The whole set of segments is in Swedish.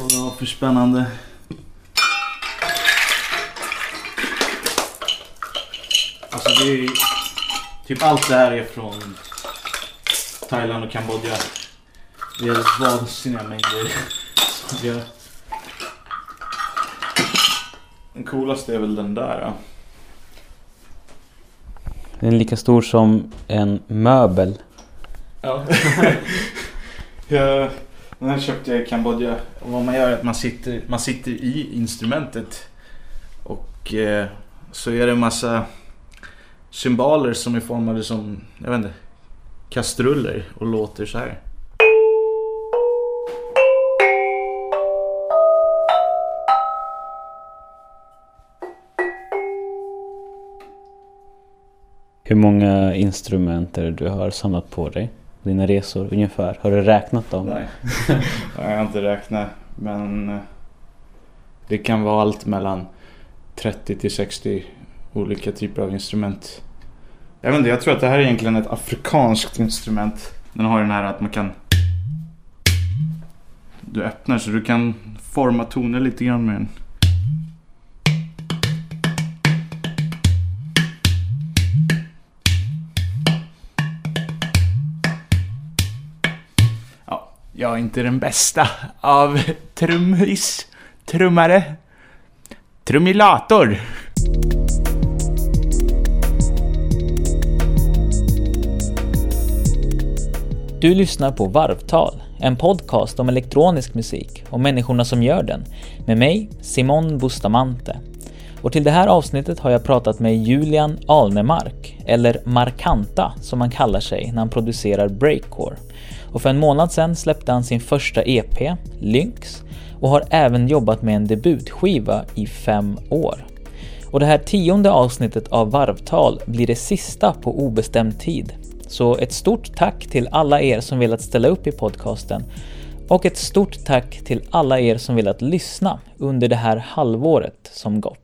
Vad det var för spännande. Alltså det är Typ allt det här är från Thailand och Kambodja. Det är vansinniga mängder. Har- Den coolaste är väl den där. Ja. Den är lika stor som en möbel. Ja. jag, den här köpte jag i Kambodja. Och vad man gör är att man sitter, man sitter i instrumentet. Och eh, så är det en massa symboler som är formade som, jag vet inte, kastruller och låter så här. Hur många instrument är det du har samlat på dig? Dina resor ungefär? Har du räknat dem? Nej, jag har inte räknat. Men eh, det kan vara allt mellan 30 till 60 olika typer av instrument. Jag vet inte, jag tror att det här är egentligen ett afrikanskt instrument. Den har den här att man kan... Du öppnar så du kan forma toner lite grann med den. Jag är inte den bästa av trummis, trummare, trummilator. Du lyssnar på Varvtal, en podcast om elektronisk musik och människorna som gör den. Med mig, Simon Bustamante. Och till det här avsnittet har jag pratat med Julian Alnemark, eller Markanta som han kallar sig när han producerar breakcore. Och för en månad sedan släppte han sin första EP, Lynx, och har även jobbat med en debutskiva i fem år. Och det här tionde avsnittet av Varvtal blir det sista på obestämd tid. Så ett stort tack till alla er som velat ställa upp i podcasten och ett stort tack till alla er som velat lyssna under det här halvåret som gått.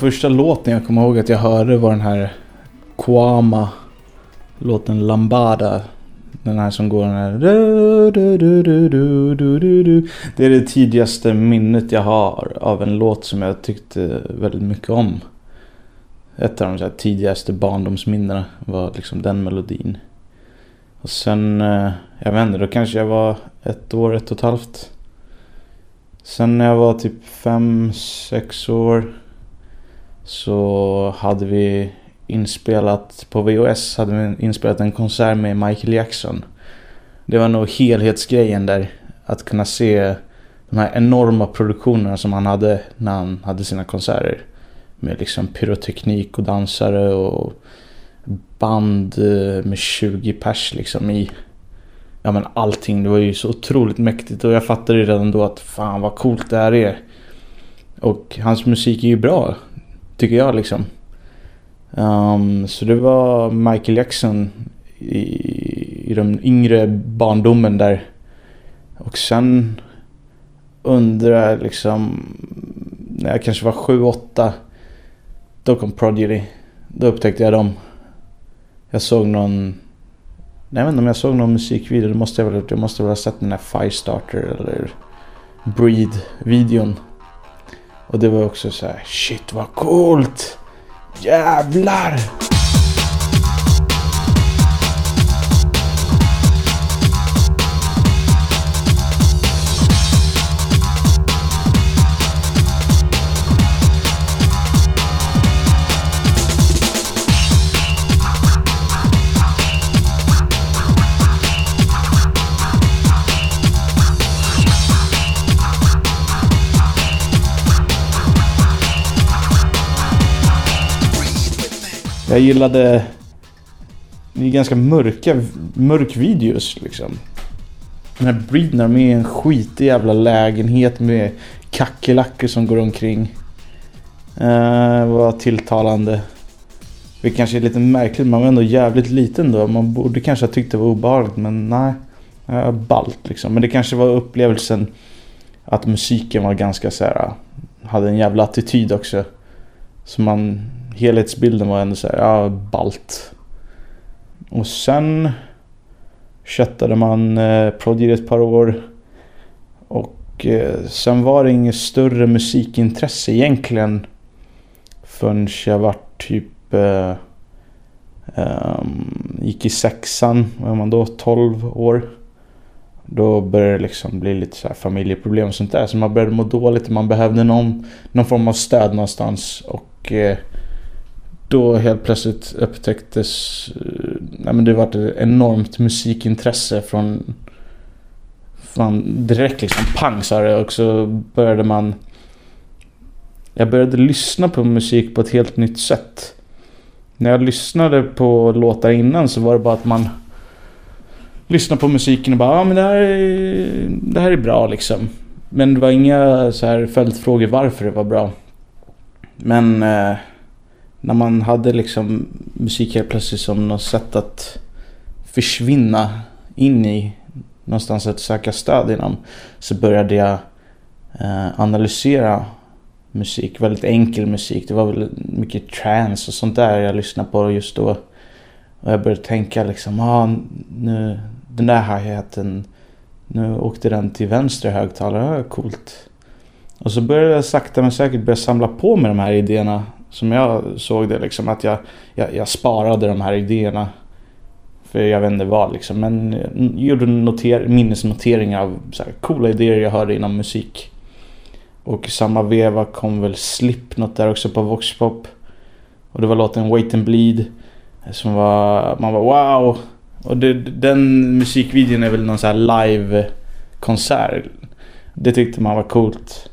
Första låten jag kommer ihåg att jag hörde var den här Kwama låten Lambada. Den här som går den här... Det är det tidigaste minnet jag har av en låt som jag tyckte väldigt mycket om. Ett av de så här tidigaste barndomsminnena var liksom den melodin. Och sen, eh, jag vet inte, då kanske jag var ett år, ett och ett halvt. Sen när jag var typ fem, sex år så hade vi inspelat på VHS hade vi inspelat en konsert med Michael Jackson. Det var nog helhetsgrejen där. Att kunna se de här enorma produktionerna som han hade när han hade sina konserter. Med liksom pyroteknik och dansare och band eh, med 20 pers liksom i. Ja men allting, det var ju så otroligt mäktigt och jag fattade redan då att fan vad coolt det här är. Och hans musik är ju bra. Tycker jag liksom. Um, så det var Michael Jackson i, i den yngre barndomen där. Och sen undrar jag liksom när jag kanske var 7-8 då kom Prodigy. Då upptäckte jag dem. Jag såg någon Nej, jag vet inte om jag såg någon musikvideo. Det måste jag väl ha gjort. Jag måste väl ha sett den här Firestarter eller Breed-videon. Och det var också så här, shit vad coolt! Jävlar! Jag gillade... Det är ganska mörka, mörk videos liksom. Den här Breed när är i en skitig jävla lägenhet med kackerlackor som går omkring. Eh, uh, var tilltalande. Det kanske är lite märkligt, man var ändå jävligt liten då. Man borde kanske ha tyckt det var obehagligt men nej. Uh, ballt liksom. Men det kanske var upplevelsen att musiken var ganska så här, hade en jävla attityd också. Så man, helhetsbilden var ändå så här, ja, balt. Och sen köttade man eh, Prodigy ett par år. Och eh, sen var det inget större musikintresse egentligen. Förrän jag var typ... Eh, um, gick i sexan, var man då 12 år. Då började det liksom bli lite så här familjeproblem och sånt där. Så man började må dåligt och man behövde någon, någon form av stöd någonstans. Och eh, då helt plötsligt upptäcktes... Eh, Nej men det var ett enormt musikintresse från... Från direkt liksom pang sa det och så började man... Jag började lyssna på musik på ett helt nytt sätt. När jag lyssnade på låtar innan så var det bara att man Lyssnade på musiken och bara ja men det här, är, det här är bra liksom. Men det var inga så här följdfrågor varför det var bra. Men eh, när man hade liksom musik helt plötsligt som något sätt att försvinna in i någonstans att söka stöd inom så började jag eh, analysera musik, väldigt enkel musik. Det var väl mycket trance och sånt där jag lyssnade på just då. Och jag började tänka liksom, ah, nu, den där hi-haten, nu åkte den till vänster högtalare, ah, coolt. Och så började jag sakta men säkert börja samla på mig de här idéerna. Som jag såg det liksom, att jag, jag, jag sparade de här idéerna. För jag vet inte vad liksom, men jag gjorde noter, minnesnoteringar av så här, coola idéer jag hörde inom musik. Och i samma veva kom väl Slipknot där också på Voxpop. Och det var låten Wait and Bleed. Som var, man var wow. Och det, den musikvideon är väl någon sån här live-konsert. Det tyckte man var coolt.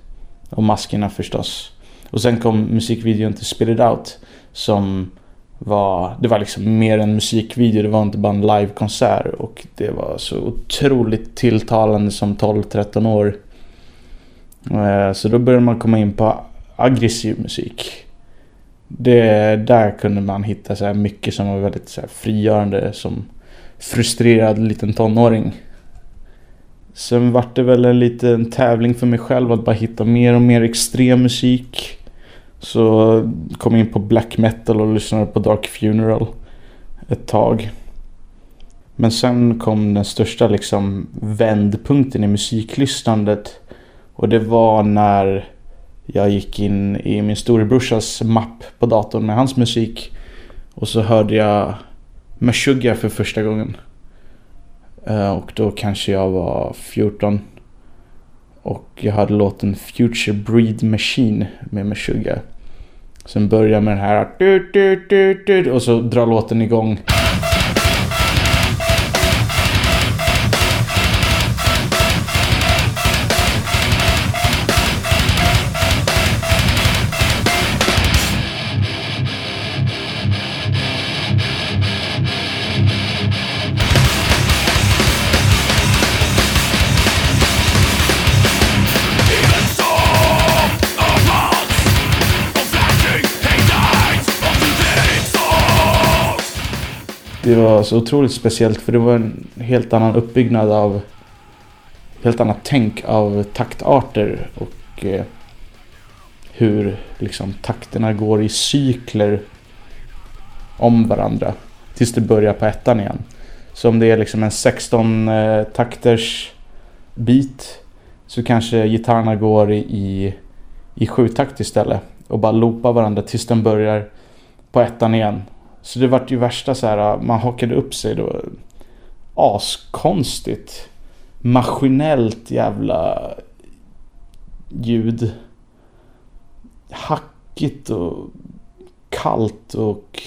Och maskerna förstås. Och sen kom musikvideon till Spit It Out. Som var, det var liksom mer en musikvideo. Det var inte bara en livekonsert. Och det var så otroligt tilltalande som 12-13 år. Eh, så då började man komma in på aggressiv musik. Det, där kunde man hitta så här mycket som var väldigt så här frigörande. Som frustrerad liten tonåring. Sen vart det väl en liten tävling för mig själv att bara hitta mer och mer extrem musik. Så kom jag in på black metal och lyssnade på Dark Funeral ett tag. Men sen kom den största liksom vändpunkten i musiklyssnandet. Och det var när jag gick in i min storebrorsas mapp på datorn med hans musik. Och så hörde jag Meshuggah för första gången. Eh, och då kanske jag var 14. Och jag hade låten Future Breed Machine med Meshuggah. Sen börjar med den här och så drar låten igång. Det var så otroligt speciellt för det var en helt annan uppbyggnad av helt annat tänk av taktarter och eh, hur liksom takterna går i cykler om varandra tills det börjar på ettan igen. Så om det är liksom en 16 eh, takters bit så kanske gitarrerna går i, i sju takt istället och bara loopar varandra tills den börjar på ettan igen så det vart ju värsta så här, man hakade upp sig då. Askonstigt. Maskinellt jävla ljud. Hackigt och kallt och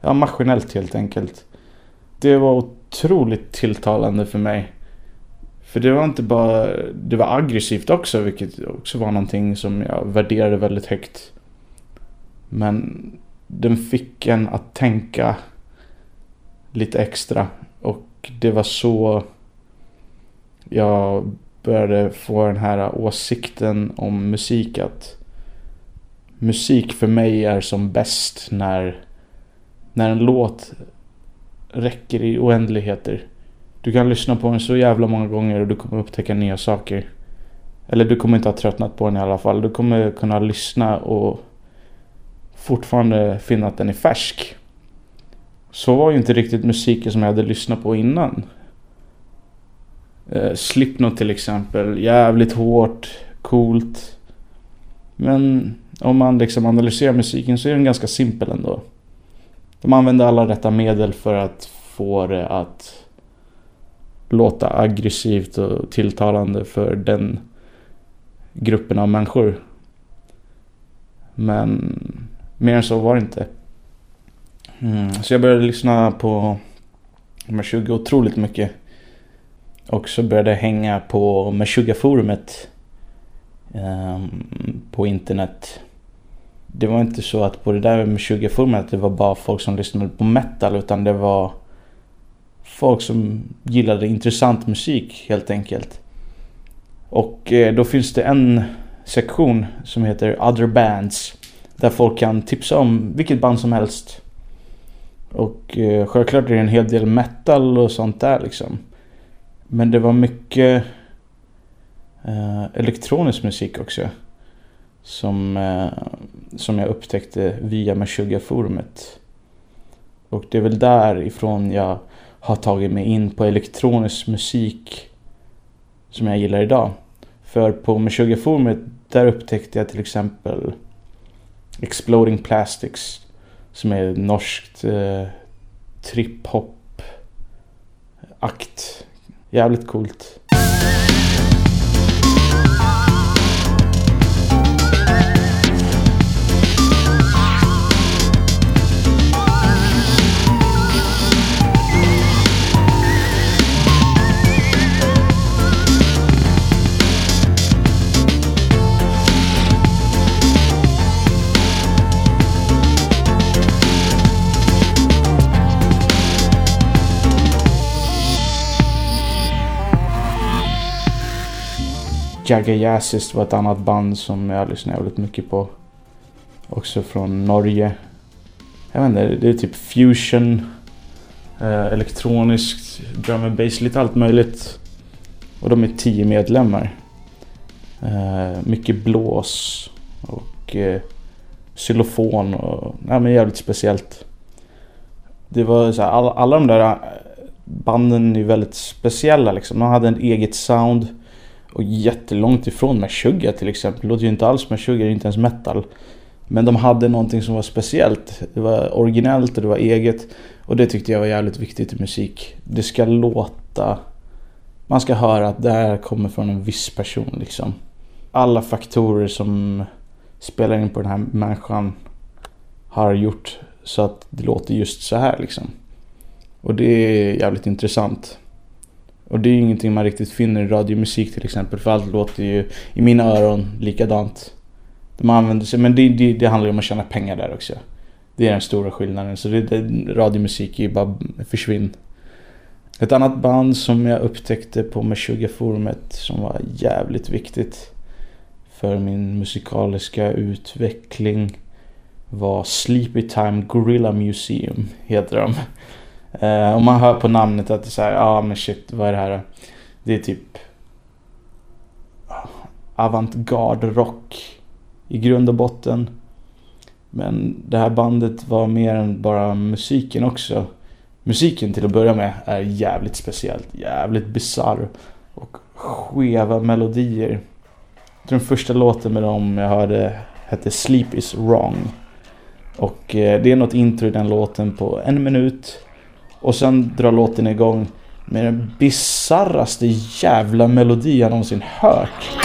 ja, maskinellt helt enkelt. Det var otroligt tilltalande för mig. För det var inte bara, det var aggressivt också vilket också var någonting som jag värderade väldigt högt. Men den fick en att tänka lite extra. Och det var så jag började få den här åsikten om musik att musik för mig är som bäst när, när en låt räcker i oändligheter. Du kan lyssna på den så jävla många gånger och du kommer upptäcka nya saker. Eller du kommer inte ha tröttnat på den i alla fall. Du kommer kunna lyssna och fortfarande finna att den är färsk. Så var ju inte riktigt musiken som jag hade lyssnat på innan. Eh, Slipknot till exempel. Jävligt hårt, coolt. Men om man liksom analyserar musiken så är den ganska simpel ändå. De använder alla rätta medel för att få det att låta aggressivt och tilltalande för den gruppen av människor. Men mer än så var det inte. Mm. Så jag började lyssna på Meshuggah otroligt mycket. Och så började jag hänga på Meshuggah-forumet um, på internet. Det var inte så att på det där Meshuggah-forumet det var bara folk som lyssnade på metal utan det var folk som gillade intressant musik helt enkelt. Och eh, då finns det en sektion som heter Other Bands. Där folk kan tipsa om vilket band som helst. Och eh, självklart är det en hel del metal och sånt där liksom. Men det var mycket eh, elektronisk musik också. Som, eh, som jag upptäckte via Meshuggah-forumet. Och det är väl därifrån jag har tagit mig in på elektronisk musik som jag gillar idag. För på Meshuggah-forumet där upptäckte jag till exempel Exploding Plastics som är norskt eh, trip-hop akt. Jävligt coolt. Jagger Jazzist var ett annat band som jag lyssnade väldigt mycket på. Också från Norge. Jag vet inte, det är typ fusion. Eh, elektroniskt, drum and bass, lite allt möjligt. Och de är tio medlemmar. Eh, mycket blås och eh, xylofon och ja, men jävligt speciellt. Det var så här, alla, alla de där eh, banden är väldigt speciella liksom. De hade en eget sound. Och jättelångt ifrån Meshuggah till exempel. Det låter ju inte alls Meshuggah, det är inte ens metal. Men de hade någonting som var speciellt. Det var originellt och det var eget. Och det tyckte jag var jävligt viktigt i musik. Det ska låta... Man ska höra att det här kommer från en viss person liksom. Alla faktorer som spelar in på den här människan har gjort så att det låter just så här liksom. Och det är jävligt intressant. Och det är ju ingenting man riktigt finner i radiomusik till exempel. För allt låter ju i mina öron likadant. Man använder sig, men det, det, det handlar ju om att tjäna pengar där också. Det är den stora skillnaden. Så det, det, radiomusik är ju bara försvinn. Ett annat band som jag upptäckte på Meshuggah-forumet som var jävligt viktigt för min musikaliska utveckling var Sleepy Time Gorilla Museum, heter de. Eh, och man hör på namnet att det är såhär, ja ah, men shit vad är det här? Det är typ avantgarde rock i grund och botten. Men det här bandet var mer än bara musiken också. Musiken till att börja med är jävligt speciellt, jävligt bizarr och skeva melodier. Den första låten med dem jag hörde hette Sleep is wrong. Och eh, det är något intro i den låten på en minut. Och sen drar låten igång med den bizarraste jävla melodi jag någonsin hört.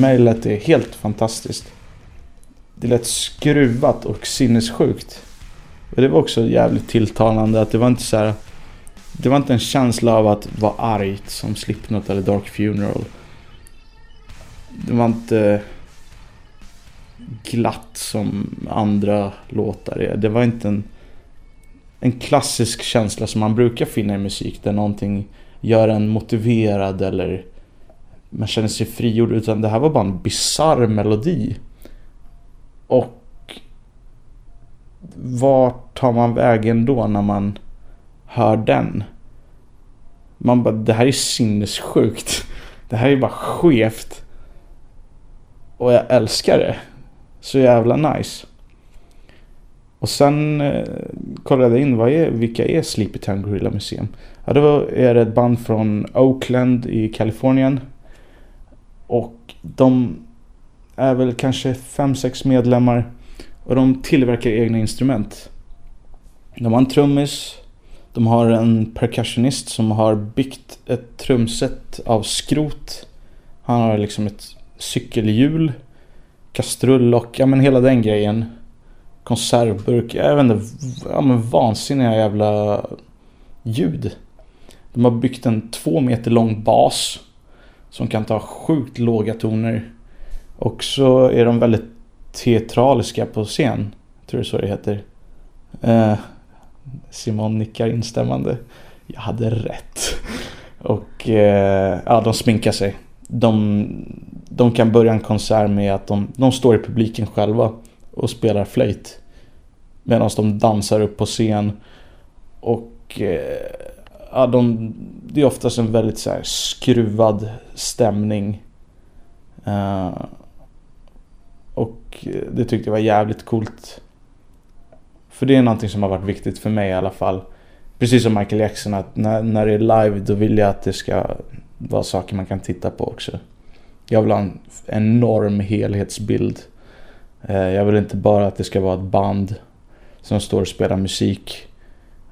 Mig lät det helt fantastiskt. Det lät skruvat och sinnessjukt. Och det var också jävligt tilltalande att det var inte så här. Det var inte en känsla av att vara argt som Slipknot eller Dark Funeral. Det var inte glatt som andra låtar är. Det var inte en, en klassisk känsla som man brukar finna i musik där någonting gör en motiverad eller man känner sig frigjord. Utan det här var bara en bizarr melodi. Och vart tar man vägen då när man hör den? Man bara, det här är sinnessjukt. Det här är bara skevt. Och jag älskar det. Så jävla nice. Och sen eh, kollade jag in vad är, vilka är Sleepy Town Gorilla Museum. Ja, det var, är ett band från Oakland i Kalifornien. Och de är väl kanske 5-6 medlemmar. Och de tillverkar egna instrument. De har en trummis. De har en percussionist som har byggt ett trumset av skrot. Han har liksom ett cykelhjul. Kastrull och ja men hela den grejen. Konservburk. Jag vet inte. Ja men vansinniga jävla ljud. De har byggt en två meter lång bas. Som kan ta sjukt låga toner. Och så är de väldigt teatraliska på scen. Jag tror det är så det heter. Eh, Simon nickar instämmande. Jag hade rätt. Och eh, ja, de sminkar sig. De, de kan börja en konsert med att de, de står i publiken själva och spelar flöjt. Medan de dansar upp på scen. Och eh, ja, de, det är oftast en väldigt så här skruvad stämning. Uh, och det tyckte jag var jävligt coolt. För det är någonting som har varit viktigt för mig i alla fall. Precis som Michael Jackson att när, när det är live då vill jag att det ska vara saker man kan titta på också. Jag vill ha en enorm helhetsbild. Eh, jag vill inte bara att det ska vara ett band som står och spelar musik.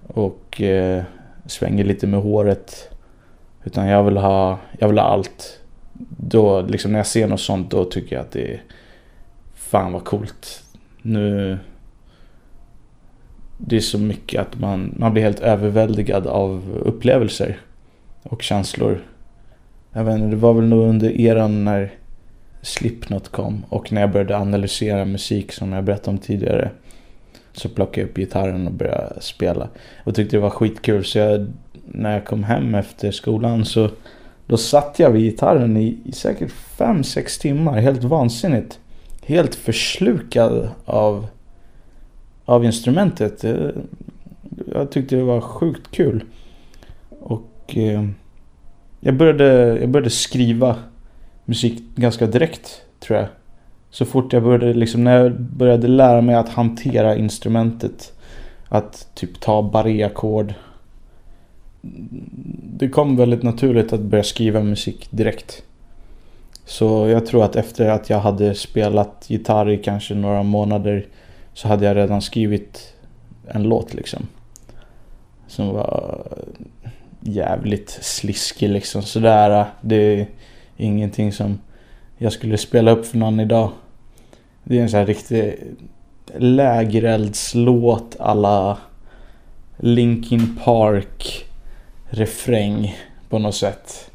Och eh, svänger lite med håret. Utan jag vill ha, jag vill ha allt. Då, liksom när jag ser något sånt, då tycker jag att det är Fan vad coolt. Nu... Det är så mycket att man, man blir helt överväldigad av upplevelser. Och känslor. Jag vet inte, det var väl nog under eran när Slipknot kom. Och när jag började analysera musik som jag berättade om tidigare. Så plockade jag upp gitarren och började spela. Och tyckte det var skitkul. Så jag, när jag kom hem efter skolan så då satt jag vid gitarren i, i säkert 5-6 timmar. Helt vansinnigt. Helt förslukad av, av instrumentet. Jag tyckte det var sjukt kul. Och eh, jag, började, jag började skriva musik ganska direkt tror jag. Så fort jag började, liksom när jag började lära mig att hantera instrumentet. Att typ ta barréackord. Det kom väldigt naturligt att börja skriva musik direkt. Så jag tror att efter att jag hade spelat gitarr i kanske några månader så hade jag redan skrivit en låt liksom. Som var jävligt sliskig liksom sådär. Det är ingenting som jag skulle spela upp för någon idag. Det är en sån här riktig lägereldslåt alla Linkin Park refräng på något sätt.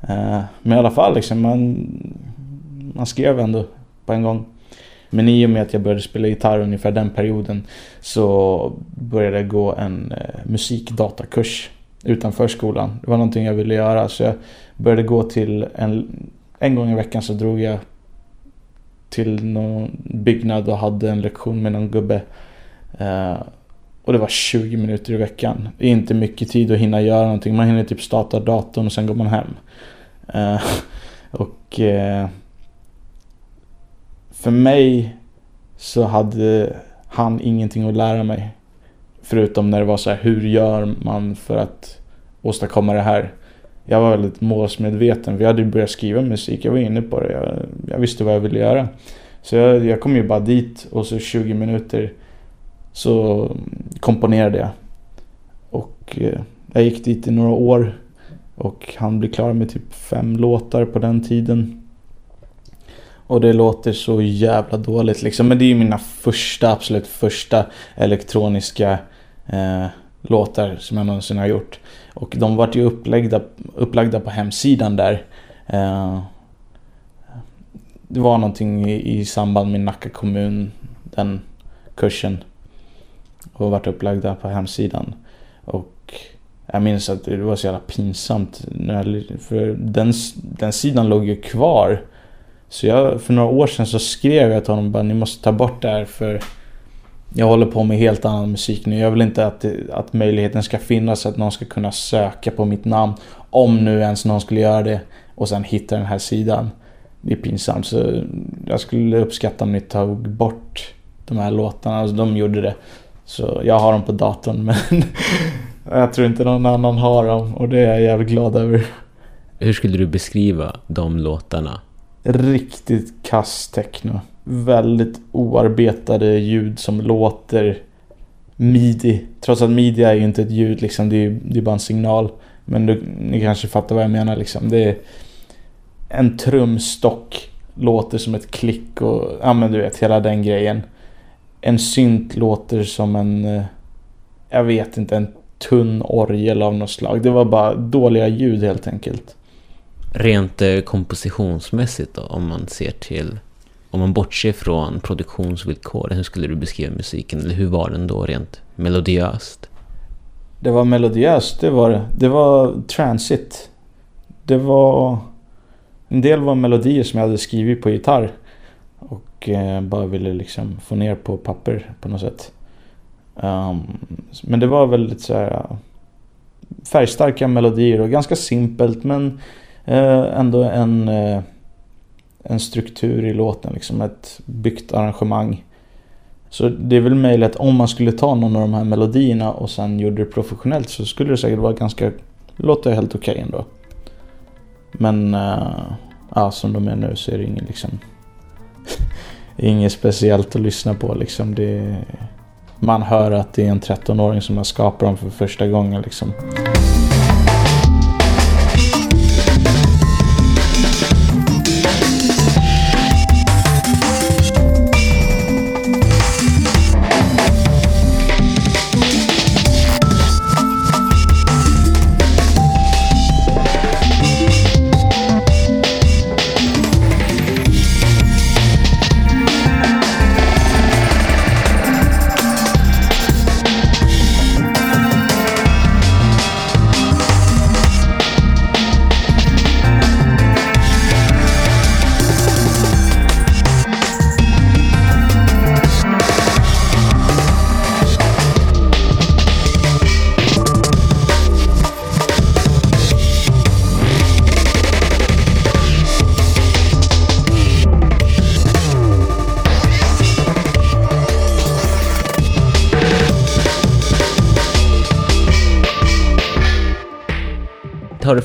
Eh, men i alla fall liksom man, man skrev ändå på en gång. Men i och med att jag började spela gitarr ungefär den perioden så började jag gå en eh, musikdatakurs utanför skolan. Det var någonting jag ville göra så jag började gå till en, en gång i veckan så drog jag till någon byggnad och hade en lektion med någon gubbe. Eh, och det var 20 minuter i veckan. Det är inte mycket tid att hinna göra någonting. Man hinner typ starta datorn och sen går man hem. Eh, och eh, för mig så hade han ingenting att lära mig. Förutom när det var så här, hur gör man för att åstadkomma det här? Jag var väldigt målsmedveten. Vi hade ju börjat skriva musik. Jag var inne på det. Jag, jag visste vad jag ville göra. Så jag, jag kom ju bara dit och så 20 minuter så komponerade jag. Och eh, jag gick dit i några år. Och han blev klar med typ fem låtar på den tiden. Och det låter så jävla dåligt liksom. Men det är ju mina första, absolut första elektroniska eh, låtar som jag någonsin har gjort. Och de vart ju upplagda, upplagda på hemsidan där. Eh, det var någonting i, i samband med Nacka kommun, den kursen. Och vart upplagda på hemsidan. Och jag minns att det var så jävla pinsamt. För den, den sidan låg ju kvar. Så jag, för några år sedan så skrev jag till honom bara ni måste ta bort det här för jag håller på med helt annan musik nu. Jag vill inte att, att möjligheten ska finnas att någon ska kunna söka på mitt namn. Om nu ens någon skulle göra det. Och sen hitta den här sidan. Det är pinsamt. Så jag skulle uppskatta om ni tog bort de här låtarna. Alltså de gjorde det. Så jag har dem på datorn men jag tror inte någon annan har dem. Och det är jag jävligt glad över. Hur skulle du beskriva de låtarna? Riktigt kass techno väldigt oarbetade ljud som låter midi. Trots att midi är ju inte ett ljud liksom, det är, det är bara en signal. Men du, ni kanske fattar vad jag menar liksom. Det är en trumstock låter som ett klick och ja men du vet hela den grejen. En synt låter som en, eh, jag vet inte, en tunn orgel av något slag. Det var bara dåliga ljud helt enkelt. Rent eh, kompositionsmässigt då, om man ser till om man bortser från produktionsvillkoren, hur skulle du beskriva musiken? Eller hur var den då rent melodiöst? Det var melodiöst, det var det. Det var transit. Det var... En del var melodier som jag hade skrivit på gitarr. Och eh, bara ville liksom få ner på papper på något sätt. Um, men det var väldigt så här färgstarka melodier och ganska simpelt men eh, ändå en eh, en struktur i låten, liksom ett byggt arrangemang. Så det är väl möjligt att om man skulle ta någon av de här melodierna och sen gjorde det professionellt så skulle det säkert vara ganska, låta helt okej okay ändå. Men uh, ja, som de är nu så är det inget liksom Inget speciellt att lyssna på liksom. Det, man hör att det är en 13-åring som har skapat dem för första gången liksom.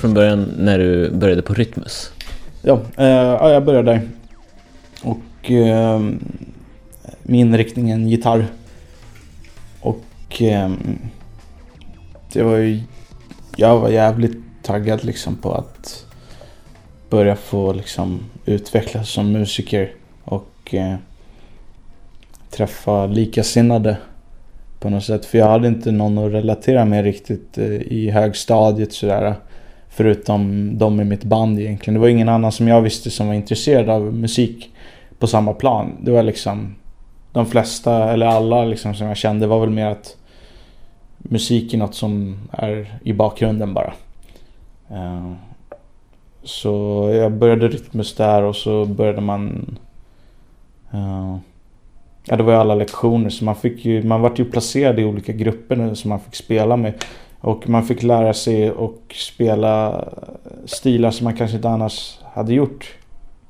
Från början när du började på Rytmus. Ja, eh, ja jag började där. Och eh, med inriktningen gitarr. Och eh, det var ju... Jag var jävligt taggad liksom på att börja få liksom utvecklas som musiker och eh, träffa likasinnade på något sätt. För jag hade inte någon att relatera med riktigt eh, i högstadiet sådär. Förutom de i mitt band egentligen. Det var ingen annan som jag visste som var intresserad av musik på samma plan. Det var liksom de flesta, eller alla liksom som jag kände var väl mer att musik är något som är i bakgrunden bara. Eh, så jag började Rytmus där och så började man... Eh, ja, det var ju alla lektioner så man fick ju, man vart ju placerad i olika grupper som man fick spela med. Och man fick lära sig och spela stilar som man kanske inte annars hade gjort.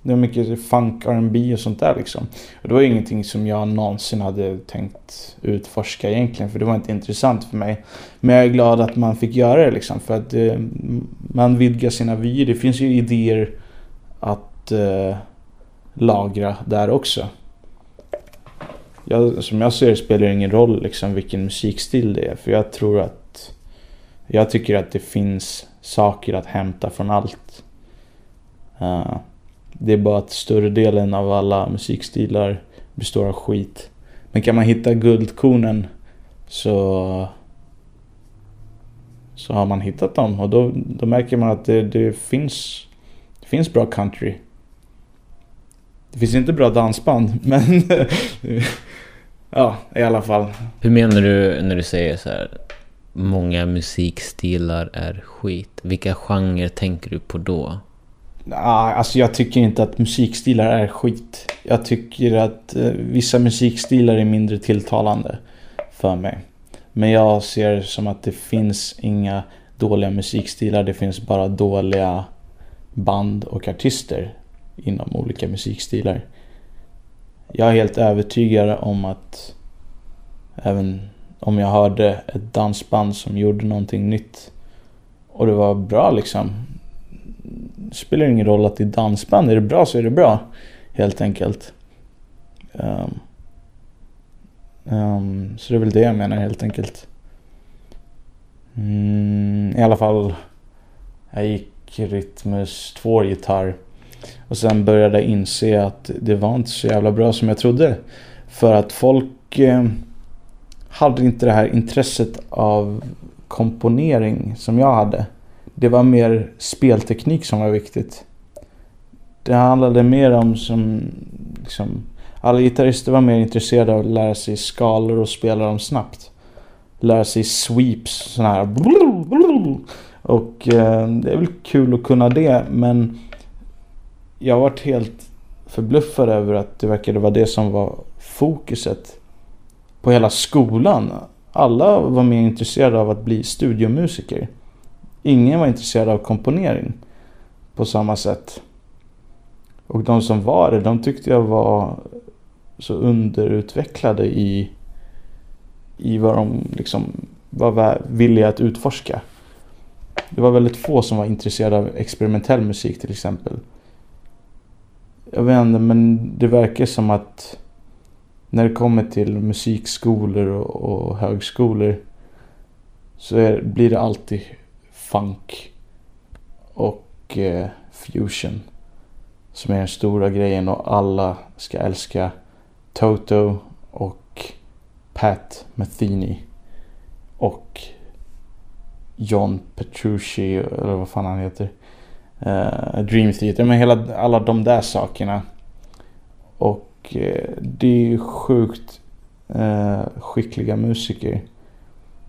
Det var mycket funk, R&B och sånt där liksom. Och det var ingenting som jag någonsin hade tänkt utforska egentligen. För det var inte intressant för mig. Men jag är glad att man fick göra det liksom. För att eh, man vidgar sina vyer. Det finns ju idéer att eh, lagra där också. Jag, som jag ser det spelar det ingen roll liksom vilken musikstil det är. För jag tror att jag tycker att det finns saker att hämta från allt. Uh, Det är bara att större delen av alla musikstilar består av skit. Men kan man hitta guldkornen så så har man hittat dem och då, då märker man att det, det, finns, det finns bra country. Det finns inte bra dansband men ja i alla fall. Hur menar du när du säger så här många musikstilar är skit? Vilka genrer tänker du på då? Ah, alltså jag tycker inte att musikstilar är skit. Jag tycker att eh, vissa musikstilar är mindre tilltalande för mig. Men jag ser som att det finns inga dåliga musikstilar. Det finns bara dåliga band och artister inom olika musikstilar. Jag är helt övertygad om att även om jag hörde ett dansband som gjorde någonting nytt och det var bra liksom. Det spelar ingen roll att det är dansband. Är det bra så är det bra. Helt enkelt. Um, Um, så det är väl det jag menar helt enkelt. Mm, I alla fall, jag gick Rytmus två gitarr. Och sen började jag inse att det var inte så jävla bra som jag trodde. För att folk eh, hade inte det här intresset av komponering som jag hade. Det var mer spelteknik som var viktigt. Det handlade mer om som liksom, alla gitarrister var mer intresserade av att lära sig skalor och spela dem snabbt. Lära sig sweeps, sådana här. Och eh, det är väl kul att kunna det men jag varit helt förbluffad över att det verkade vara det som var fokuset på hela skolan. Alla var mer intresserade av att bli studiomusiker. Ingen var intresserad av komponering på samma sätt. Och de som var det, de tyckte jag var så underutvecklade i, i vad de liksom var villiga att utforska. Det var väldigt få som var intresserade av experimentell musik till exempel. Jag vet inte, men det verkar som att när det kommer till musikskolor och, och högskolor så är, blir det alltid funk och eh, fusion som är den stora grejen och alla ska älska Toto och Pat Metheny och John Petrucci eller vad fan han heter. Uh, Dream Theater, men hela, alla de där sakerna. Och Eh, det är sjukt eh, skickliga musiker.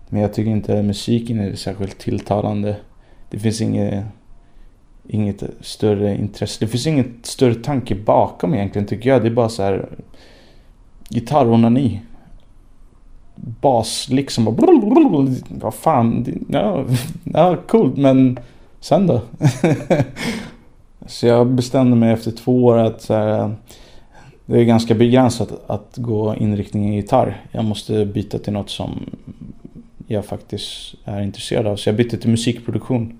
Men jag tycker inte musiken är särskilt tilltalande. Det finns inget, inget större intresse. Det finns inget större tanke bakom egentligen tycker jag. Det är bara så här gitarronani. Bas liksom och vad fan, ja, ja coolt men sen då? så jag bestämde mig efter två år att så här, det är ganska begränsat att gå inriktningen gitarr. Jag måste byta till något som jag faktiskt är intresserad av. Så jag bytte till musikproduktion.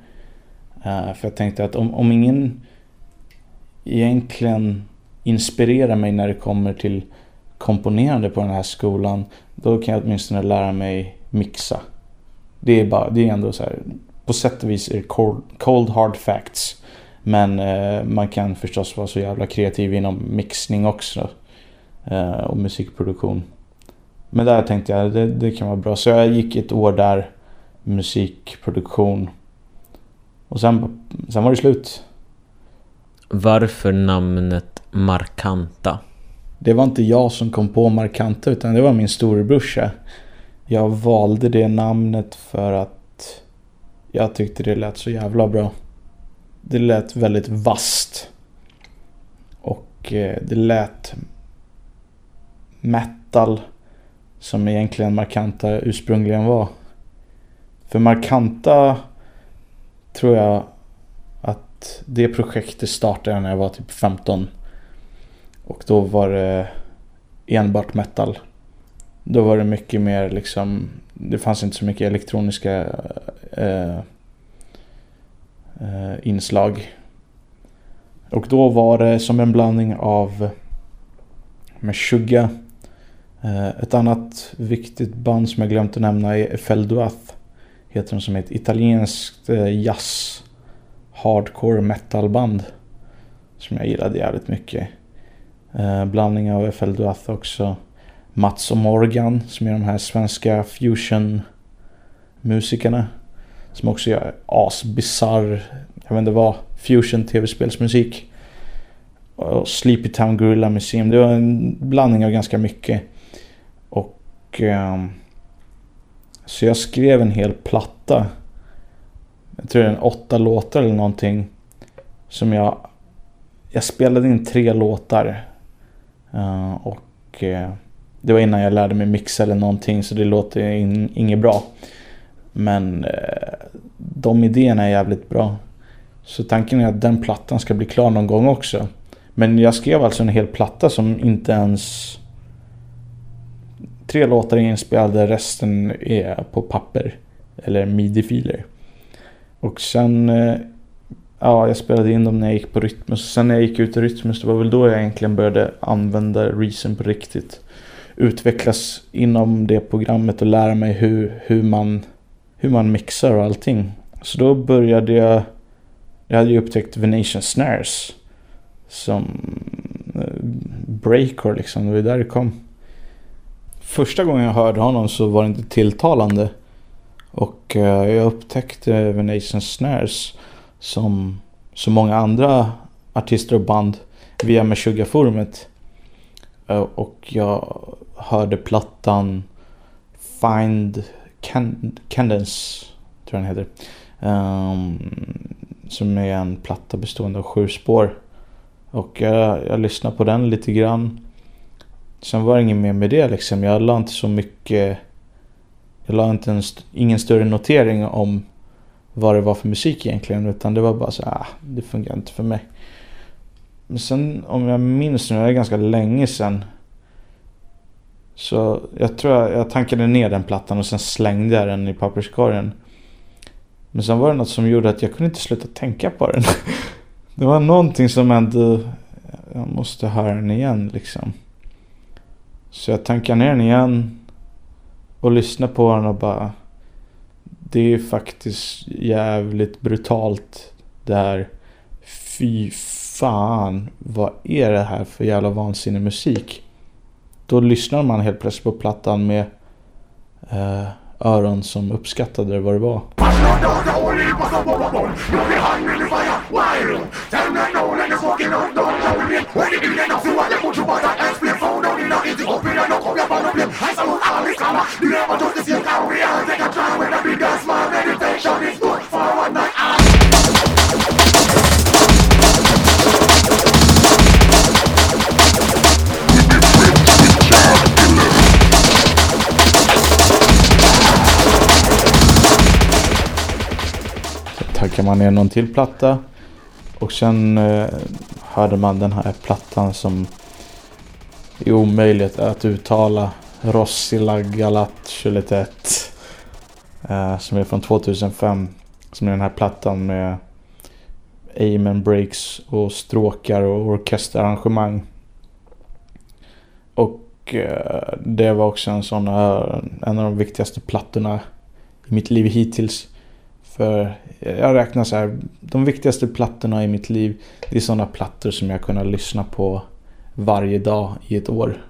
Uh, för jag tänkte att om, om ingen egentligen inspirerar mig när det kommer till komponerande på den här skolan, då kan jag åtminstone lära mig mixa. Det är, bara, det är ändå så här, på sätt och vis är det cold, cold hard facts. Men eh, man kan förstås vara så jävla kreativ inom mixning också. Eh, och musikproduktion. Men där tänkte jag, det, det kan vara bra. Så jag gick ett år där, musikproduktion. Och sen, sen var det slut. Varför namnet Markanta? Det var inte jag som kom på Markanta utan det var min storebrorsa. Jag valde det namnet för att jag tyckte det lät så jävla bra. Det lät väldigt vast. Och eh, det lät metal som egentligen Markanta ursprungligen var. För Markanta tror jag att det projektet startade när jag var typ 15. Och då var det enbart metal. Då var det mycket mer liksom, det fanns inte så mycket elektroniska eh, Eh, inslag. Och då var det som en blandning av Meshuggah. Eh, ett annat viktigt band som jag glömt att nämna är Felduath. Heter de som är ett italienskt eh, jazz hardcore metalband som jag gillade jävligt mycket. Eh, blandning av Felduath också. Mats och Morgan som är de här svenska fusion musikerna. Som också gör asbisarr, jag vet inte vad, fusion tv-spelsmusik. Och Sleepy Town Gorilla Museum. Det var en blandning av ganska mycket. Och... Eh, så jag skrev en hel platta. Jag tror det är en åtta låtar eller någonting. Som jag... Jag spelade in tre låtar. Uh, och... Eh, det var innan jag lärde mig mixa eller någonting så det låter in, inget bra. Men eh, de idéerna är jävligt bra. Så tanken är att den plattan ska bli klar någon gång också. Men jag skrev alltså en hel platta som inte ens... Tre låtar är inspelade, resten är på papper. Eller midi-filer. Och sen... Eh, ja, jag spelade in dem när jag gick på Rytmus. Sen när jag gick ut i Rytmus, det var väl då jag egentligen började använda Reason på riktigt. Utvecklas inom det programmet och lära mig hur, hur, man, hur man mixar och allting. Så då började jag... Jag hade ju upptäckt Venetian Snares som eh, breaker liksom. Det var där det kom. Första gången jag hörde honom så var det inte tilltalande. Och eh, jag upptäckte Venation Snares som så många andra artister och band via Meshuggah-forumet. Eh, och jag hörde plattan Find Candence, tror jag den heter. Um, som är en platta bestående av sju spår. Och jag, jag lyssnade på den lite grann. Sen var det inget mer med det liksom. Jag la inte så mycket... Jag la inte en, ingen större notering om vad det var för musik egentligen. Utan det var bara så ah, det fungerar inte för mig. Men sen om jag minns nu, det är ganska länge sedan. Så jag tror jag, jag tankade ner den plattan och sen slängde jag den i papperskorgen. Men sen var det något som gjorde att jag kunde inte sluta tänka på den. Det var någonting som ändå... Jag måste höra den igen liksom. Så jag tankade ner den igen. Och lyssnade på den och bara... Det är faktiskt jävligt brutalt det här. Fy fan. Vad är det här för jävla vansinnig musik? Då lyssnar man helt plötsligt på plattan med eh, öron som uppskattade vad det var. Skickade man ner någon till platta. Och sen eh, hörde man den här plattan som är omöjligt att uttala. Rossila Galat Chuletet. Eh, som är från 2005. Som är den här plattan med amen breaks och stråkar och orkesterarrangemang. Och eh, det var också en sån en av de viktigaste plattorna i mitt liv hittills. För jag räknar så här, de viktigaste plattorna i mitt liv, det är sådana plattor som jag kunnat lyssna på varje dag i ett år.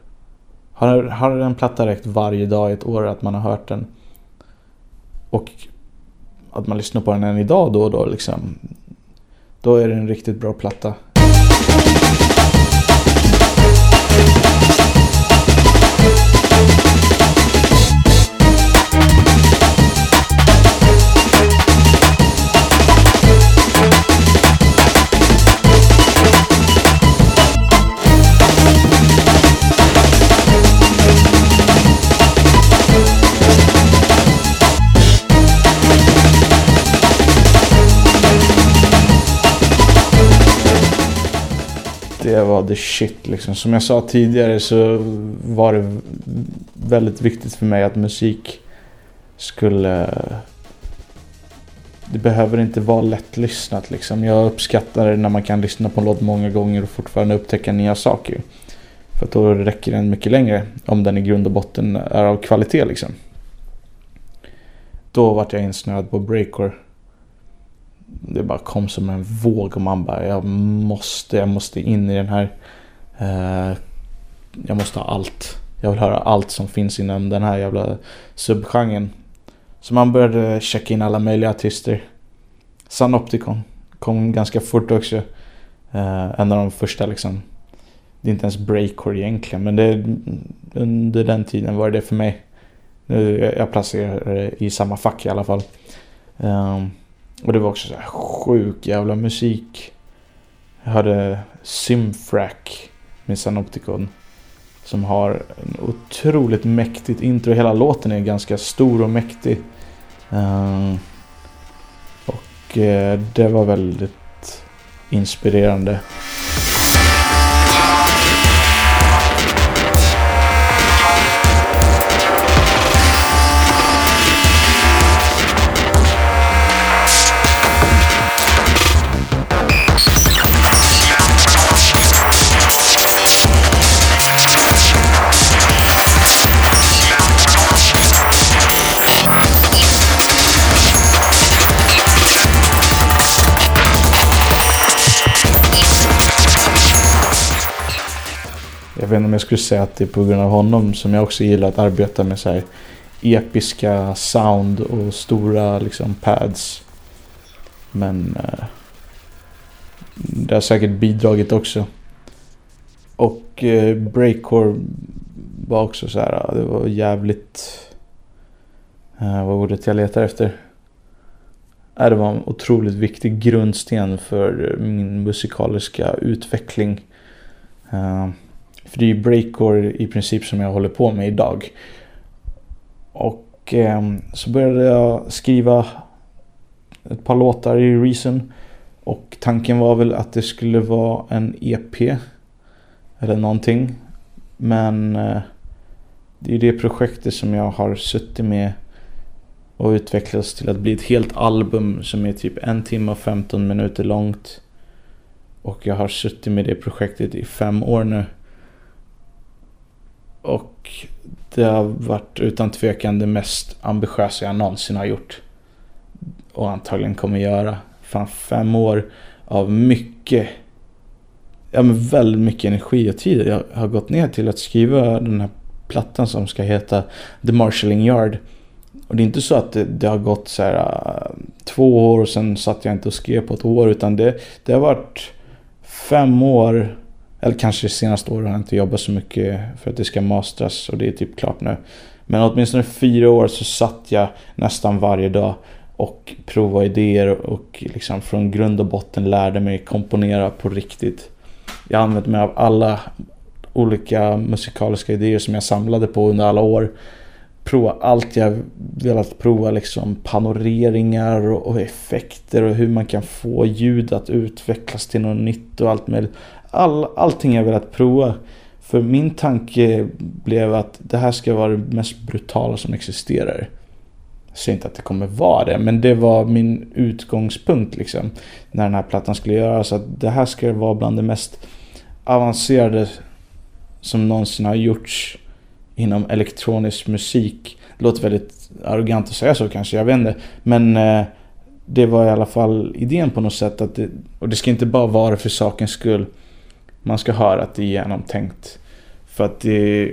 Har, har en platta räckt varje dag i ett år att man har hört den och att man lyssnar på den än idag då och då liksom. Då är det en riktigt bra platta. Det var the shit liksom. Som jag sa tidigare så var det väldigt viktigt för mig att musik skulle... Det behöver inte vara lättlyssnat liksom. Jag uppskattar det när man kan lyssna på en låt många gånger och fortfarande upptäcka nya saker. För då räcker den mycket längre om den i grund och botten är av kvalitet liksom. Då vart jag insnöad på breakcore det bara kom som en våg och man bara jag måste, jag måste in i den här. Eh, jag måste ha allt. Jag vill höra allt som finns inom den här jävla subgenren. Så man började checka in alla möjliga artister. Sanopticon kom ganska fort också. Eh, en av de första liksom. Det är inte ens breakcore egentligen men det, under den tiden var det för mig. Nu, jag placerar det i samma fack i alla fall. Um, och det var också så här sjuk jävla musik. Jag hade Symfrack med Sanopticon. Som har en otroligt mäktigt intro. Hela låten är ganska stor och mäktig. Ehm, och uh, det var väldigt inspirerande. Vet inte om jag skulle säga att det är på grund av honom som jag också gillar att arbeta med så här episka sound och stora liksom pads. Men eh, det har säkert bidragit också. Och eh, breakcore var också så här, det var jävligt... Eh, vad ordet jag letar efter? Äh, det var en otroligt viktig grundsten för min musikaliska utveckling. Eh, för det är ju breakcore i princip som jag håller på med idag. Och eh, så började jag skriva ett par låtar i Reason. Och tanken var väl att det skulle vara en EP. Eller någonting. Men eh, det är det projektet som jag har suttit med och utvecklats till att bli ett helt album som är typ en timme och 15 minuter långt. Och jag har suttit med det projektet i fem år nu. Och det har varit utan tvekan det mest ambitiösa jag någonsin har gjort. Och antagligen kommer göra. Fan fem år av mycket, ja men väldigt mycket energi och tid. Jag har gått ner till att skriva den här plattan som ska heta The Marshalling Yard. Och det är inte så att det, det har gått så här äh, två år och sen satt jag inte och skrev på ett år. Utan det, det har varit fem år eller kanske senaste året har jag inte jobbat så mycket för att det ska mastras och det är typ klart nu. Men åtminstone fyra år så satt jag nästan varje dag och provade idéer och liksom från grund och botten lärde mig komponera på riktigt. Jag använde mig av alla olika musikaliska idéer som jag samlade på under alla år. Prova allt jag velat prova liksom panoreringar och effekter och hur man kan få ljud att utvecklas till något nytt och allt möjligt all, allting jag velat prova. För min tanke blev att det här ska vara det mest brutala som existerar. Jag säger inte att det kommer vara det, men det var min utgångspunkt liksom. När den här plattan skulle göras. Att det här ska vara bland det mest avancerade som någonsin har gjorts inom elektronisk musik. Det låter väldigt arrogant att säga så kanske, jag vet inte. Men eh, det var i alla fall idén på något sätt. Att det, och det ska inte bara vara för sakens skull man ska höra att det är genomtänkt. För att det,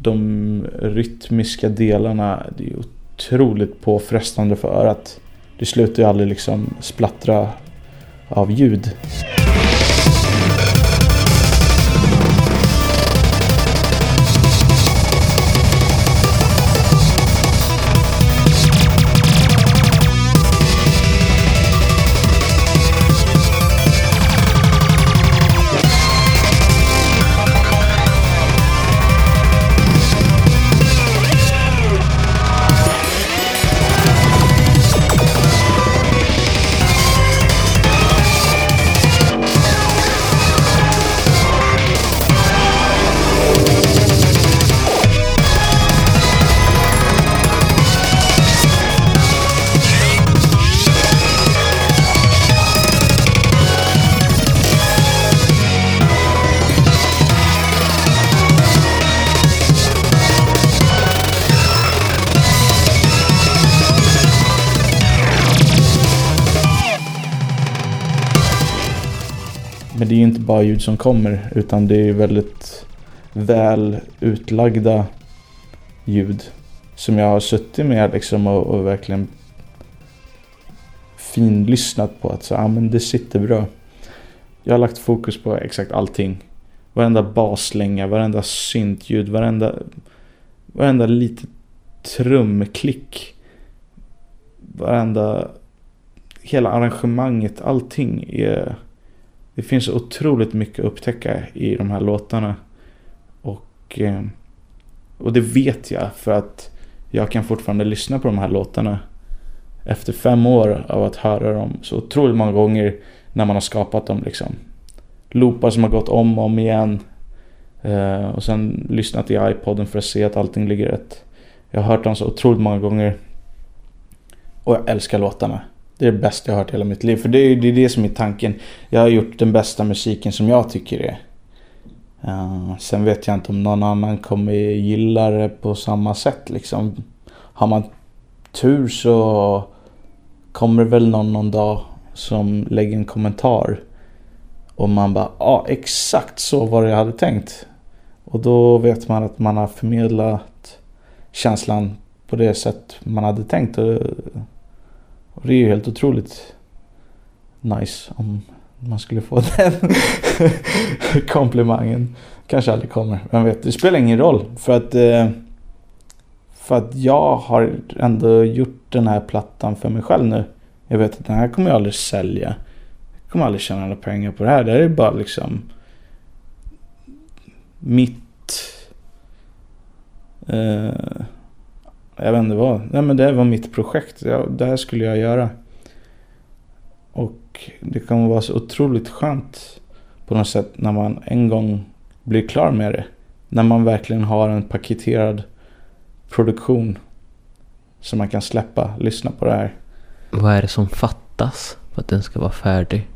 de rytmiska delarna det är otroligt påfrestande för örat. Det slutar ju aldrig liksom splattra av ljud. Bara ljud som kommer utan det är väldigt väl utlagda ljud. Som jag har suttit med liksom och, och verkligen finlyssnat på. Att så, ja men det sitter bra. Jag har lagt fokus på exakt allting. Varenda baslänga, varenda syntljud, varenda, varenda litet trumklick. Varenda, hela arrangemanget, allting är... Det finns otroligt mycket att upptäcka i de här låtarna. Och, eh, och det vet jag för att jag kan fortfarande lyssna på de här låtarna. Efter fem år av att höra dem så otroligt många gånger när man har skapat dem liksom. Loopar som har gått om och om igen. Eh, och sen lyssnat i iPoden för att se att allting ligger rätt. Jag har hört dem så otroligt många gånger. Och jag älskar låtarna. Det är det bästa jag har hört i hela mitt liv. För det är, det är det som är tanken. Jag har gjort den bästa musiken som jag tycker det är. Uh, sen vet jag inte om någon annan kommer gilla det på samma sätt liksom. Har man tur så kommer det väl någon någon dag som lägger en kommentar. Och man bara, ja ah, exakt så var det jag hade tänkt. Och då vet man att man har förmedlat känslan på det sätt man hade tänkt. Och, och det är ju helt otroligt nice om man skulle få den komplimangen. Kanske aldrig kommer, vem vet. Det spelar ingen roll för att eh, för att jag har ändå gjort den här plattan för mig själv nu. Jag vet att den här kommer jag aldrig sälja. Jag kommer aldrig tjäna några pengar på det här. Det här är bara liksom mitt... Eh, jag vet inte vad. Nej men det var mitt projekt. Ja, det här skulle jag göra. Och det kommer vara så otroligt skönt på något sätt när man en gång blir klar med det. När man verkligen har en paketerad produktion som man kan släppa, lyssna på det här. Vad är det som fattas för att den ska vara färdig?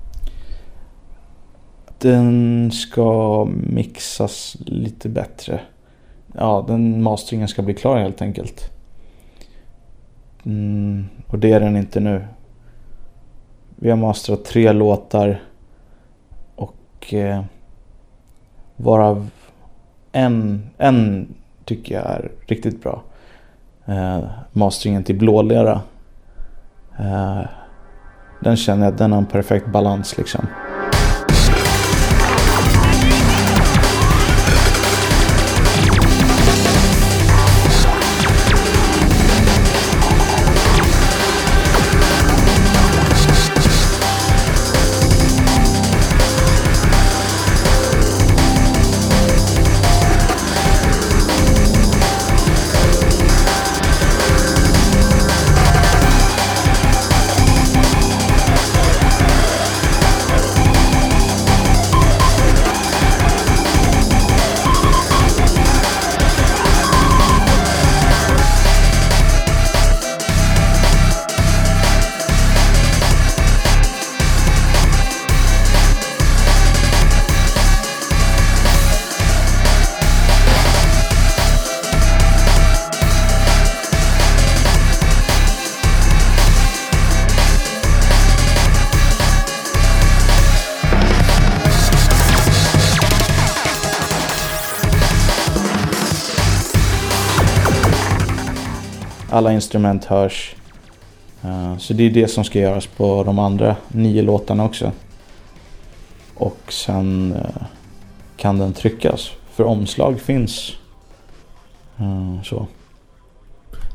Den ska mixas lite bättre. Ja, den masteringen ska bli klar helt enkelt. Mm, och det är den inte nu. Vi har mastrat tre låtar. Och eh, varav en, en tycker jag är riktigt bra. Eh, masteringen till Blålera. Eh, den känner jag, den har en perfekt balans liksom. Alla instrument hörs. Uh, så det är det som ska göras på de andra nio låtarna också. Och sen uh, kan den tryckas. För omslag finns. Uh, så.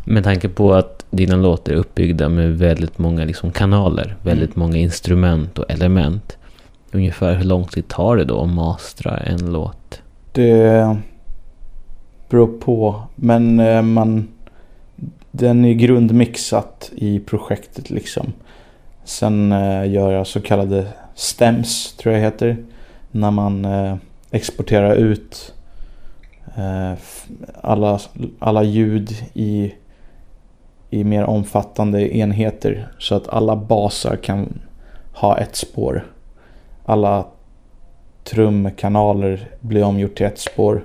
Med tanke på att dina låtar är uppbyggda med väldigt många liksom kanaler, väldigt mm. många instrument och element. Ungefär hur lång tid tar det då att mastra en låt? Det beror på. Men man den är grundmixat i projektet liksom. Sen eh, gör jag så kallade stems, tror jag heter. När man eh, exporterar ut eh, alla, alla ljud i, i mer omfattande enheter. Så att alla basar kan ha ett spår. Alla trumkanaler blir omgjort till ett spår.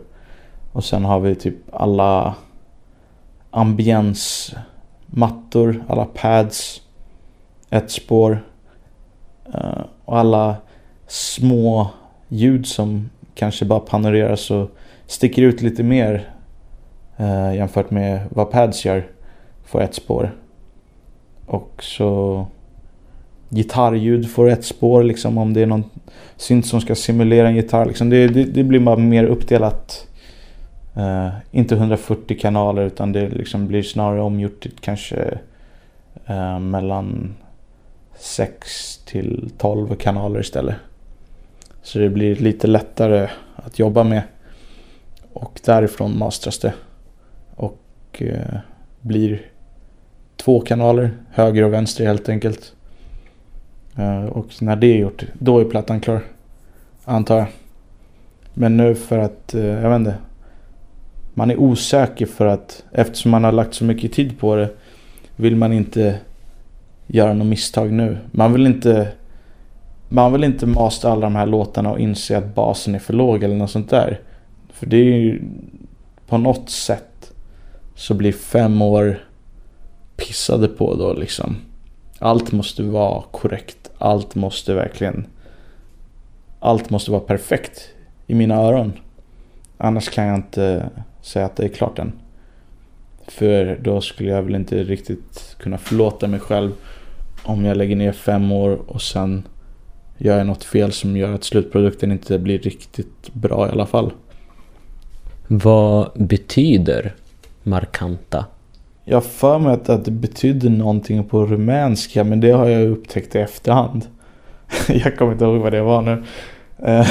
Och sen har vi typ alla ambiensmattor, alla pads, ett spår eh, och alla små ljud som kanske bara panoreras och sticker ut lite mer eh, jämfört med vad pads gör får ett spår. Och så gitarrljud får ett spår liksom om det är någon synt som ska simulera en gitarr. Liksom. Det, det, det blir bara mer uppdelat. Uh, inte 140 kanaler utan det liksom blir snarare omgjort eh, till kanske uh, mellan 6 till 12 kanaler istället. Så det blir lite lättare att jobba med. Och därifrån mastras det. Och uh, blir två kanaler, höger och vänster helt enkelt. Och när det är gjort, då är plattan klar. Antar jag. Men nu för att, jag vet inte. Man är osäker för att eftersom man har lagt så mycket tid på det vill man inte göra något misstag nu. Man vill inte man vill inte masta alla de här låtarna och inse att basen är för låg eller något sånt där. För det är ju på något sätt så blir fem år pissade på då liksom. Allt måste vara korrekt. Allt måste verkligen... Allt måste vara perfekt i mina öron. Annars kan jag inte säga att det är klart än. För då skulle jag väl inte riktigt kunna förlåta mig själv om jag lägger ner fem år och sen gör jag något fel som gör att slutprodukten inte blir riktigt bra i alla fall. Vad betyder markanta? Jag för mig att, att det betyder någonting på rumänska men det har jag upptäckt i efterhand. jag kommer inte ihåg vad det var nu. Eh,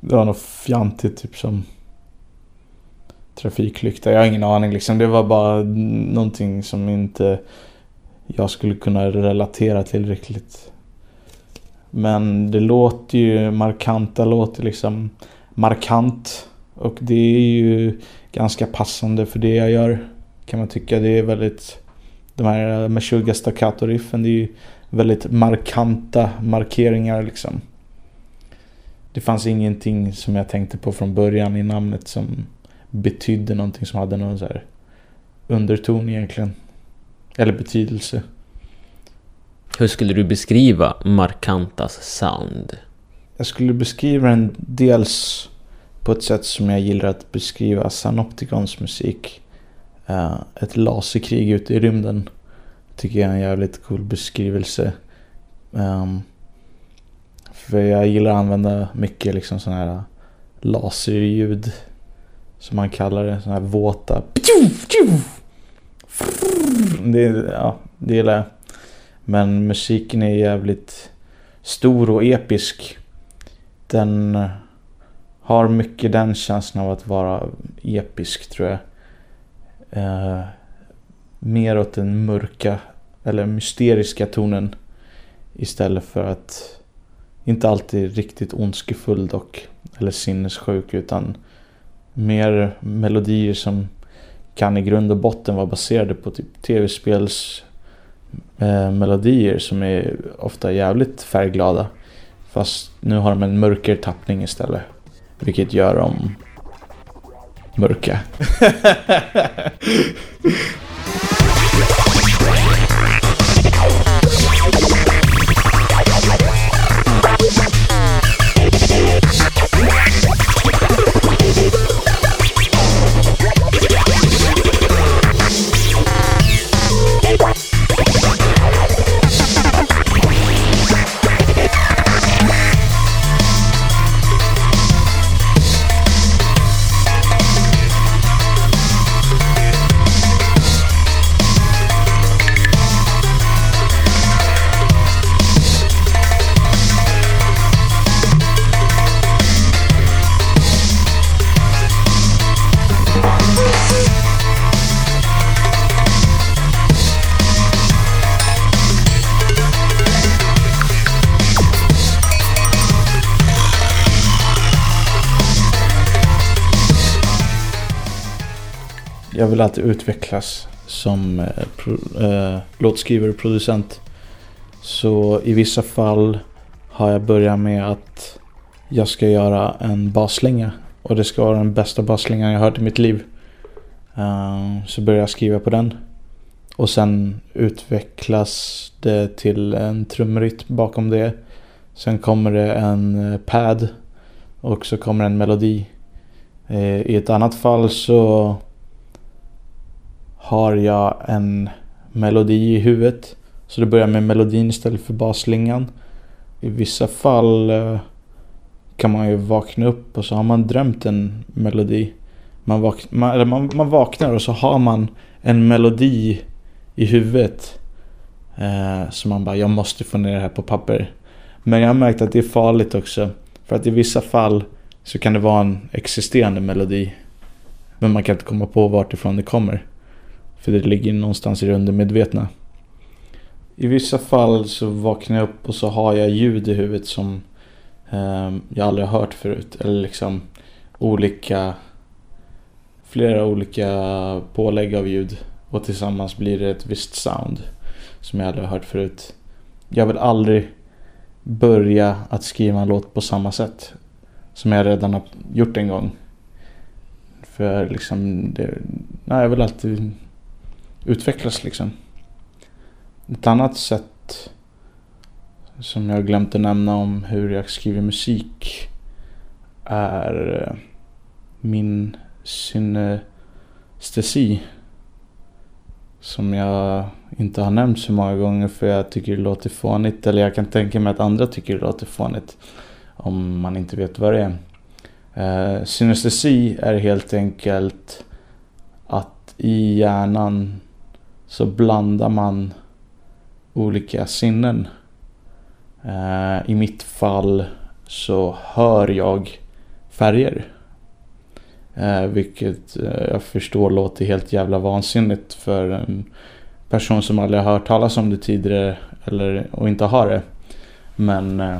det var något fjantigt typ som trafiklykta. Jag har ingen aning liksom. Det var bara någonting som inte jag skulle kunna relatera tillräckligt. Men det låter ju, markanta låter liksom markant. Och det är ju ganska passande för det jag gör. Kan man tycka. Det är väldigt, de här Meshuggah staccato-riffen, det är ju väldigt markanta markeringar liksom. Det fanns ingenting som jag tänkte på från början i namnet som betydde någonting som hade någon så här underton egentligen. Eller betydelse. Hur skulle du beskriva Markantas sound? Jag skulle beskriva den dels på ett sätt som jag gillar att beskriva Sanopticons musik. Uh, ett laserkrig ute i rymden. Tycker jag är en jävligt cool beskrivelse. Um, för jag gillar att använda mycket liksom sådana här laserljud som man kallar det, sådana här våta. Det, ja, det gillar jag. Men musiken är jävligt stor och episk. Den eh, har mycket den känslan av att vara episk tror jag. Eh, mer åt den mörka eller mysteriska tonen. Istället för att inte alltid riktigt ondskefull dock. Eller sinnessjuk utan mer melodier som kan i grund och botten vara baserade på typ tv-spels eh, melodier som är ofta jävligt färgglada. Fast nu har de en mörkare tappning istället. Vilket gör dem mörka. vill alltid utvecklas som eh, pro, eh, låtskrivare och producent. Så i vissa fall har jag börjat med att jag ska göra en basslinga Och det ska vara den bästa basslingan jag hört i mitt liv. Uh, så börjar jag skriva på den. Och sen utvecklas det till en trumrytm bakom det. Sen kommer det en eh, pad Och så kommer en melodi. Eh, I ett annat fall så har jag en melodi i huvudet. Så det börjar med melodin istället för basslingan. I vissa fall eh, kan man ju vakna upp och så har man drömt en melodi. Man, vak man, eller man, man vaknar och så har man en melodi i huvudet. Eh, så man bara, jag måste få ner det här på papper. Men jag har märkt att det är farligt också. För att i vissa fall så kan det vara en existerande melodi. Men man kan inte komma på vart ifrån det kommer. För det ligger någonstans i det undermedvetna. I vissa fall så vaknar jag upp och så har jag ljud i huvudet som eh, jag aldrig har hört förut. Eller liksom olika, flera olika pålägg av ljud. Och tillsammans blir det ett visst sound som jag aldrig har hört förut. Jag vill aldrig börja att skriva en låt på samma sätt som jag redan har gjort en gång. För liksom, det, nej, jag vill alltid utvecklas liksom. Ett annat sätt som jag glömt att nämna om hur jag skriver musik är eh, min synestesi. Som jag inte har nämnt så många gånger för jag tycker det låter fånigt. Eller jag kan tänka mig att andra tycker det låter fånigt. Om man inte vet vad det är. Eh, synestesi är helt enkelt att i hjärnan så blandar man olika sinnen. Eh, I mitt fall så hör jag färger. Eh, vilket eh, jag förstår låter helt jävla vansinnigt för en person som aldrig har hört talas om det tidigare eller, och inte har det. Men eh,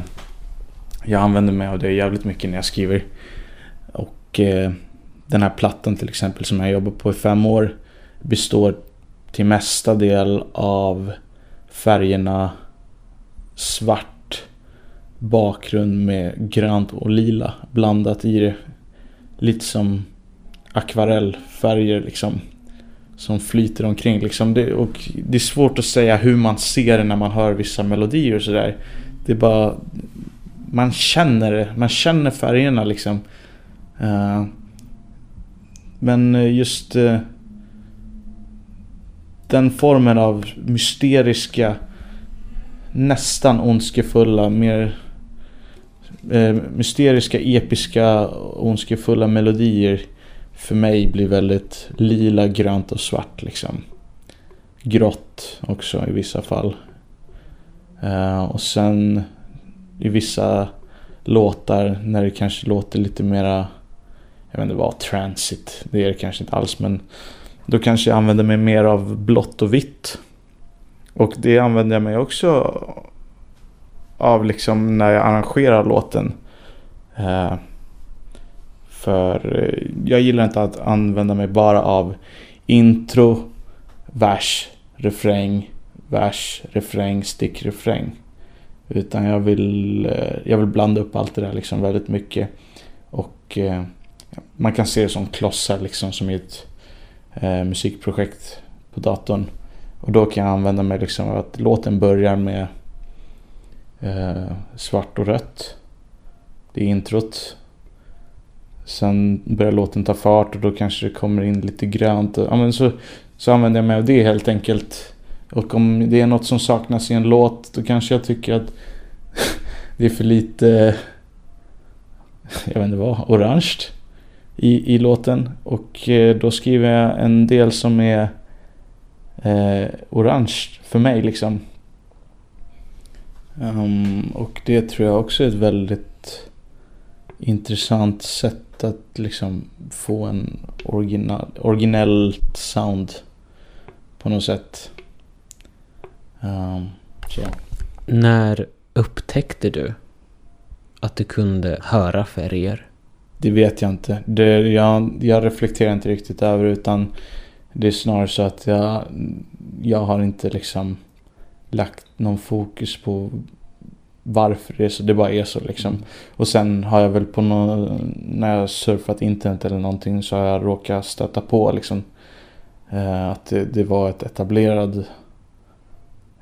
jag använder mig av det jävligt mycket när jag skriver. Och eh, den här plattan till exempel som jag jobbar på i fem år består till mesta del av färgerna svart bakgrund med grönt och lila blandat i det. Lite som akvarellfärger liksom. Som flyter omkring liksom. Det, och det är svårt att säga hur man ser det när man hör vissa melodier och sådär. Det är bara... Man känner det. Man känner färgerna liksom. Uh, men just... Uh, den formen av mysteriska, nästan ondskefulla, mer eh, mysteriska, episka, ondskefulla melodier för mig blir väldigt lila, grönt och svart liksom. Grått också i vissa fall. Eh, och sen i vissa låtar när det kanske låter lite mera, jag vet inte vad, transit, det är det kanske inte alls men då kanske jag använder mig mer av blått och vitt. Och det använder jag mig också av liksom när jag arrangerar låten. Eh, för eh, jag gillar inte att använda mig bara av intro, vers, refräng, vers, refräng, stick, refräng. Utan jag vill, eh, jag vill blanda upp allt det där liksom väldigt mycket. Och eh, man kan se det som klossar liksom som i ett eh, musikprojekt på datorn. Och då kan jag använda mig liksom av att låten börjar med eh, svart och rött. Det är introt. Sen börjar låten ta fart och då kanske det kommer in lite grönt. Ja, men så, så använder jag mig av det helt enkelt. Och om det är något som saknas i en låt då kanske jag tycker att det är för lite, jag vet inte vad, orange i, i låten. Och eh, då skriver jag en del som är eh, orange för mig liksom. Um, och det tror jag också är ett väldigt intressant sätt att liksom få en original, originellt sound på något sätt. Um, så. När upptäckte du att du kunde höra färger? Det vet jag inte. Det, jag, jag reflekterar inte riktigt över utan det är snarare så att jag, jag har inte liksom lagt någon fokus på varför det är så. Det bara är så liksom. Och sen har jag väl på någon, när jag surfat internet eller någonting så har jag råkat stöta på liksom eh, att det, det, var ett etablerad,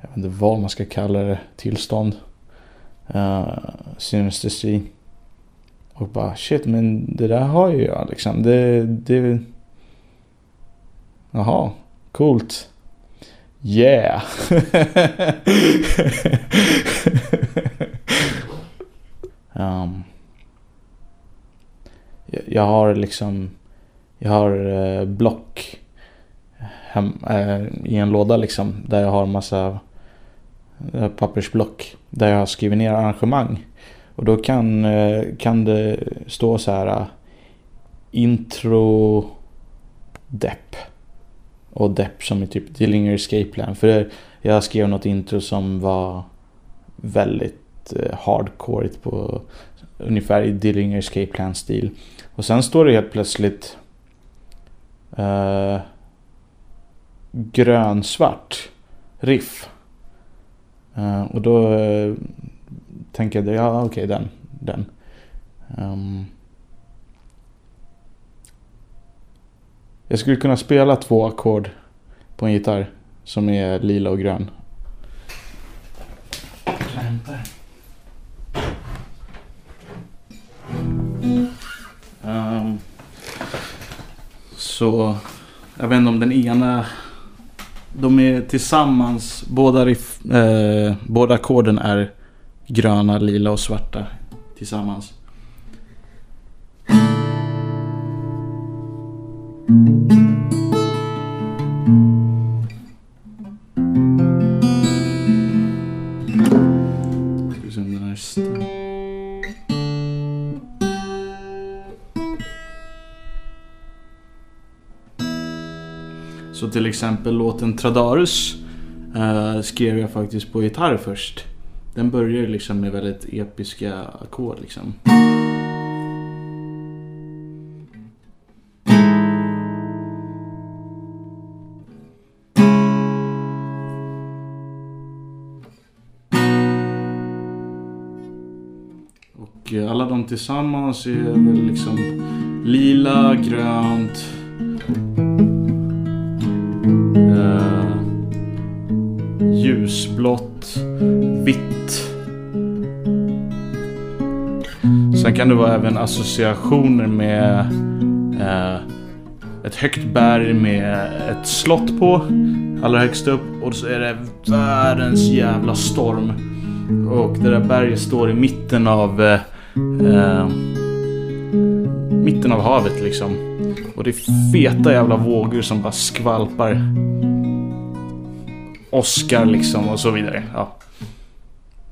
jag vet inte vad man ska kalla det, tillstånd. Eh, synestesi. Och bara shit men det där har ju jag liksom. Det, det... Jaha, coolt. Yeah! um, jag, har liksom... Jag har eh, block hem, äh, i en låda liksom. Där jag har massa eh, pappersblock. Där jag har skrivit ner arrangemang. Och då kan, eh, kan det stå så här eh, intro depp. Och depp som är typ Dillinger Escape Plan. För jag skrev något intro som var väldigt eh, hardcore på ungefär i Dillinger Escape Plan stil. Och sen står det helt plötsligt uh, grönsvart riff. Uh, och då tänker jag, ja okej okay, den. den. Um, jag skulle kunna spela två ackord på en gitarr som är lila och grön. Um, så jag vet inte om den ena de är tillsammans, båda, riff, eh, båda ackorden är gröna, lila och svarta tillsammans. Så till exempel låten Tradarus eh, skrev jag faktiskt på gitarr först. Den börjar liksom med väldigt episka ackord liksom. Och eh, alla de tillsammans är väl liksom lila, grönt, eh, ljusblått, vitt. Sen kan det vara även associationer med eh, ett högt berg med ett slott på. Allra högst upp. Och så är det världens jävla storm. Och det där berget står i mitten av... Eh, eh, mitten av havet liksom. Och det är feta jävla vågor som bara skvalpar. Oskar liksom och så vidare. Ja.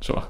Så.